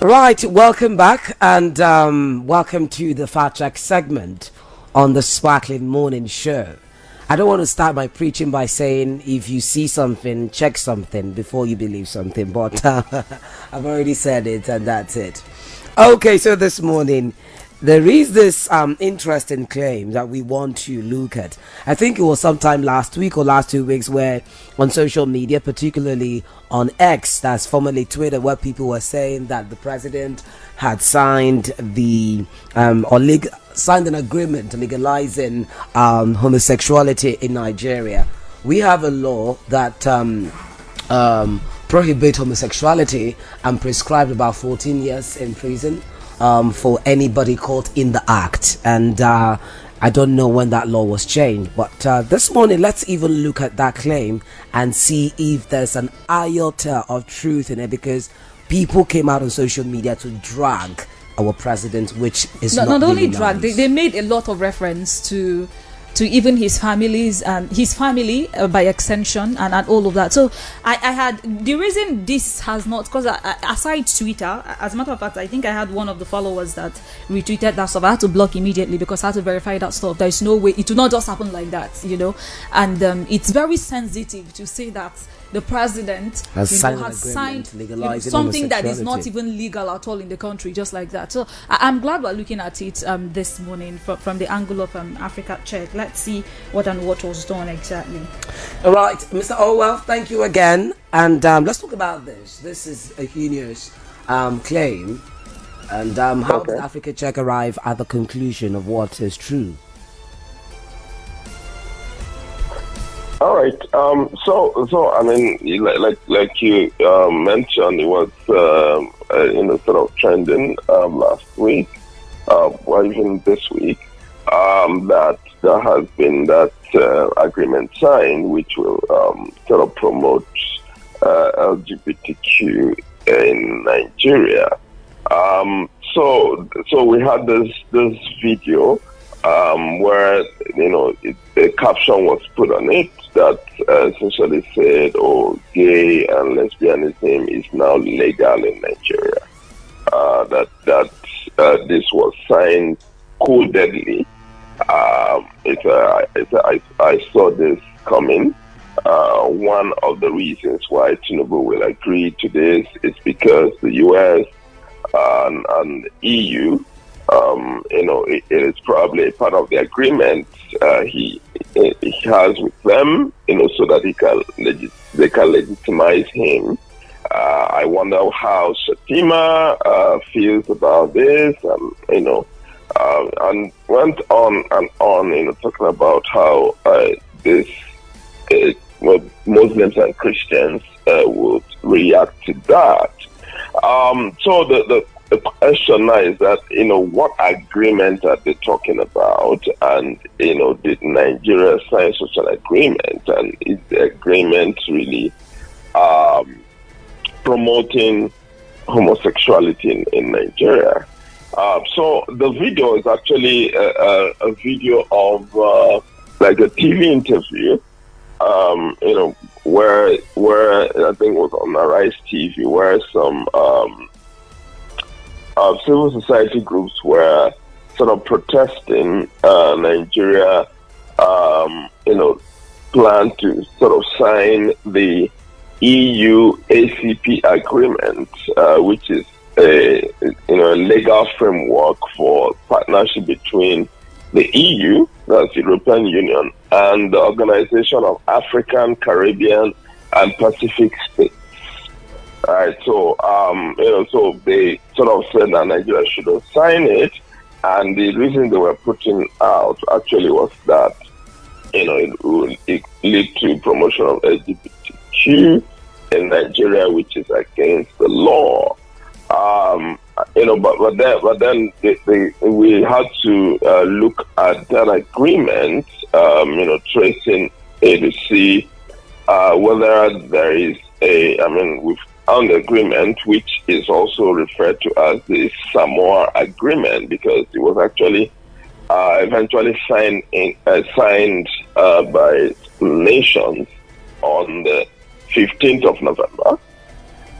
Right, welcome back and um, welcome to the Fact Check segment on the Sparkling Morning Show. I don't want to start my preaching by saying if you see something, check something before you believe something, but uh, I've already said it and that's it. Okay, so this morning there is this um, interesting claim that we want to look at. I think it was sometime last week or last two weeks where on social media, particularly on X, that's formerly Twitter, where people were saying that the president had signed the um, or leg- signed an agreement legalizing um, homosexuality in Nigeria. We have a law that um, um, prohibits homosexuality and prescribed about 14 years in prison um, for anybody caught in the act. And uh, I don't know when that law was changed. But uh, this morning, let's even look at that claim and see if there's an iota of truth in it because people came out on social media to drag our president, which is not, not, not only really drag, nice. they, they made a lot of reference to to even his families and his family uh, by extension and, and all of that. So I, I had the reason this has not because aside Twitter, as a matter of fact, I think I had one of the followers that retweeted that stuff. I had to block immediately because I had to verify that stuff. There's no way it will not just happen like that, you know. And um, it's very sensitive to say that the president Has you know, signed an has signed you know, something that is not even legal at all in the country, just like that. So I- I'm glad we're looking at it um, this morning from, from the angle of um, Africa Check. Let's see what and what was done exactly. All right, Mr. Allwell, thank you again. And um, let's talk about this. This is a heinous um, claim. And um, how Okay. did Africa Check arrive at the conclusion of what is true? All right. Um, so, so I mean, like like, you um, mentioned, it was um, uh, you know sort of trending um, last week, uh, or even this week, um, that there has been that uh, agreement signed, which will sort of promote uh, LGBTQ in Nigeria. So, so we had this this video um, where you know it, a caption was put on it that uh, essentially said, "Oh, gay and lesbianism is now legal in Nigeria." Uh, that that uh, this was signed codedly. Um, it's a, it's a, I, I saw this coming. Uh, one of the reasons why Tinubu will agree to this is because the U.S. and, and EU um, you know, it, it is probably part of the agreement uh, he he has with them, you know, so that he can they can legitimize him. Uh, I wonder how Shettima uh, feels about this, and you know, um, and went on and on, you know, talking about how uh, this uh, well, Muslims and Christians uh, would react to that. Um, so the, the the question now is that you know what agreement are they talking about, and you know did Nigeria sign such an agreement, and is the agreement really um, promoting homosexuality in, in Nigeria? Uh, so the video is actually a, a, a video of uh, like a TV interview um, you know, where where I think it was on Arise TV, where some um, uh, civil society groups were sort of protesting uh, Nigeria, um, you know, plan to sort of sign the EU ACP agreement, uh, which is a you know a legal framework for partnership between the EU, that's the European Union, and the Organization of African, Caribbean, and Pacific States. Right, so um, you know, so they sort of said that Nigeria should sign it, and the reason they were putting out actually was that you know it would it lead to promotion of LGBTQ in Nigeria, which is against the law. Um, you know, but but then but then they, they, we had to uh, look at that agreement, um, you know, tracing it to see uh, whether there is a. I mean, we've found the agreement, which is also referred to as the Samoa Agreement, because it was actually uh, eventually signed in, uh, signed uh, by nations on the 15th of November,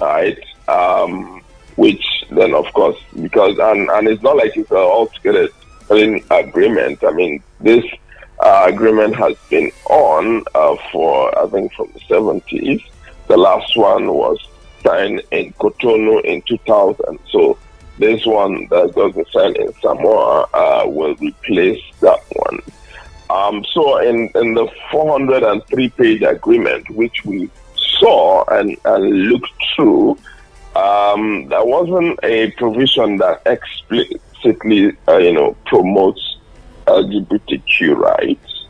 right? Um, which then of course, because and and it's not like it's an altogether agreement. I mean, this uh, agreement has been on uh, for I think from the 70s. The last one was signed in Cotonou in 2000. So this one that got signed in Samoa uh, will replace that one. Um, so in, in the 403 page agreement, which we saw and, and looked through, um, there wasn't a provision that explicitly, uh, you know, promotes LGBTQ rights.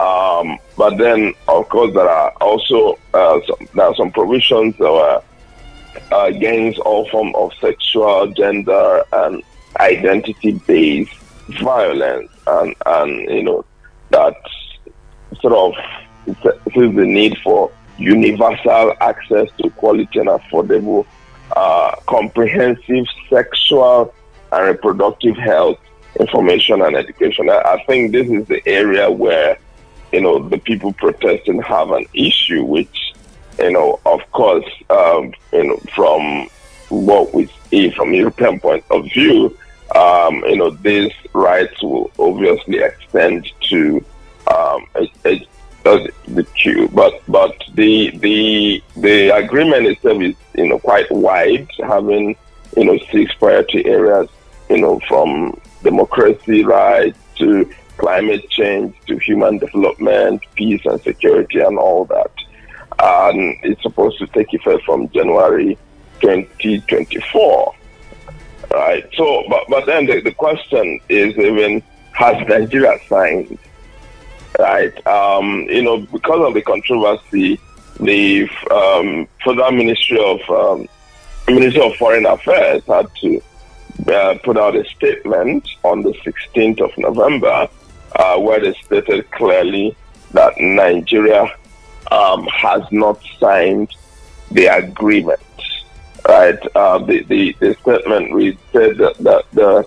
Um, but then, of course, there are also uh, some, there are some provisions that were against all form of sexual, gender, and identity-based violence, and and you know that sort of sees the need for universal access to quality and affordable, uh, comprehensive sexual and reproductive health information and education. I, I, think this is the area where, you know, the people protesting have an issue, which, you know, of course, um, you know, from what we see from European point of view, um, you know, these rights will obviously extend to um, the queue, but but the the the agreement itself is you know quite wide, having you know six priority areas, you know from democracy rights to climate change to human development, peace and security, and all that. And it's supposed to take effect from January 2024 right? So, but but then the, the question is even has Nigeria signed, right? Um, you know, because of the controversy, the um, Federal Ministry of um, Ministry of Foreign Affairs had to uh, put out a statement on the 16th of November uh, where they stated clearly that Nigeria um, has not signed the agreement right? Uh, the, the, the, statement we said that, that the,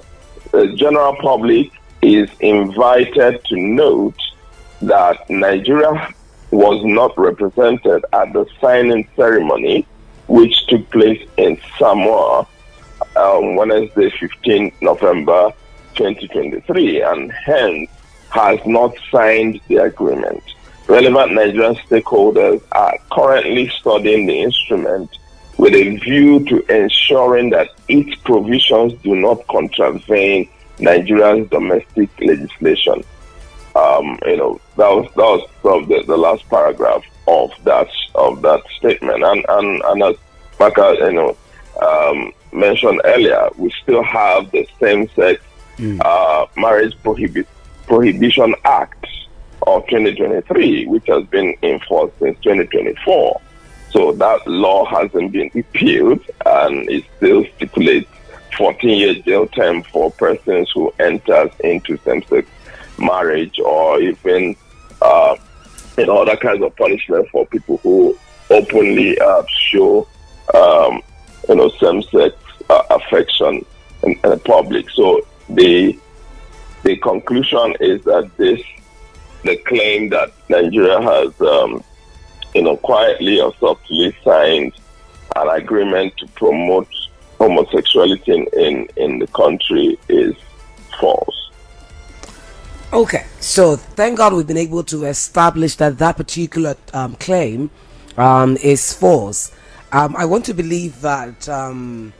the general public is invited to note that Nigeria was not represented at the signing ceremony, which took place in Samoa on Wednesday, 15 November 2023, and hence has not signed the agreement. Relevant Nigerian stakeholders are currently studying the instrument with a view to ensuring that its provisions do not contravene Nigeria's domestic legislation. Um, you know, that was that was from the, the last paragraph of that of that statement. And and, and as Maka, you know, um, mentioned earlier, we still have the same sex mm. uh, marriage prohibit Prohibition Act of 2023, which has been enforced since 2024. So that law hasn't been repealed and it still stipulates 14 year jail term for persons who enters into same-sex marriage or even uh, know, other kinds of punishment for people who openly uh, show um, you know same-sex uh, affection in, in the public. So the the conclusion is that this the claim that Nigeria has um, you know, quietly or softly signed an agreement to promote homosexuality in, in, in the country is false. Okay, so thank God we've been able to establish that that particular um, claim um, is false. Um, I want to believe that um,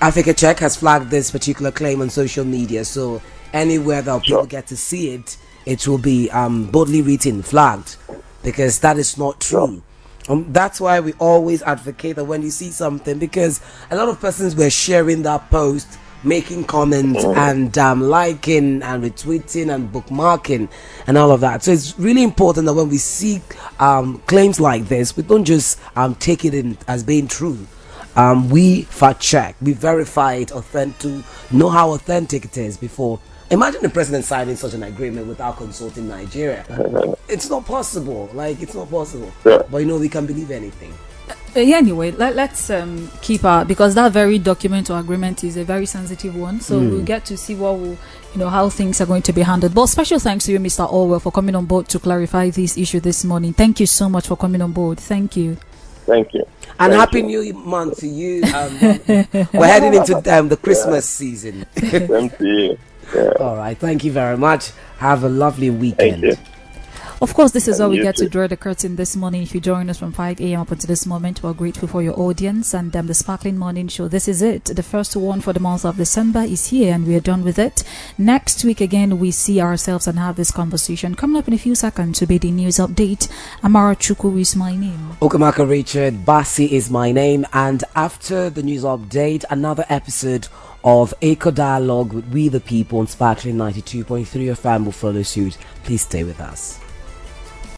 Africa Check has flagged this particular claim on social media, so anywhere that people get to see it, it will be um, boldly written, flagged because that is not true. Um, that's why we always advocate that when you see something, because a lot of persons were sharing that post, making comments mm. and um, liking and retweeting and bookmarking and all of that. So it's really important that when we see um, claims like this, we don't just um, take it in as being true. Um, we fact check, we verify it authentic, know how authentic it is before Imagine the president signing such an agreement without consulting Nigeria. it's not possible. Like it's not possible. Yeah. But you know we can believe anything. Uh, yeah, anyway, let, us um, keep our because that very document or agreement is a very sensitive one. So mm. we'll get to see what will, you know, how things are going to be handled. But special thanks to you, Mr. Allwell, for coming on board to clarify this issue this morning. Thank you so much for coming on board. Thank you. Thank you. And Thank happy you. new month to you. Um, we're heading into um, the Christmas season. Same to you. Yeah. All right. Thank you very much. Have a lovely Thank weekend. you. Of course, this is And how we you get to draw the curtain this morning. If you join us from 5 a.m. up until this moment, we're grateful for your audience and um, the Sparkling Morning Show. This is it. The first one for the month of December is here and we are done with it. Next week, again, we see ourselves and have this conversation. Coming up in a few seconds to be the news update. Amara Chuku is my name. Okamaka Richard Bassi is my name, and after the news update, another episode of Eco Dialogue with We the People on Sparkling 92.3 FM will follow suit. Please stay with us.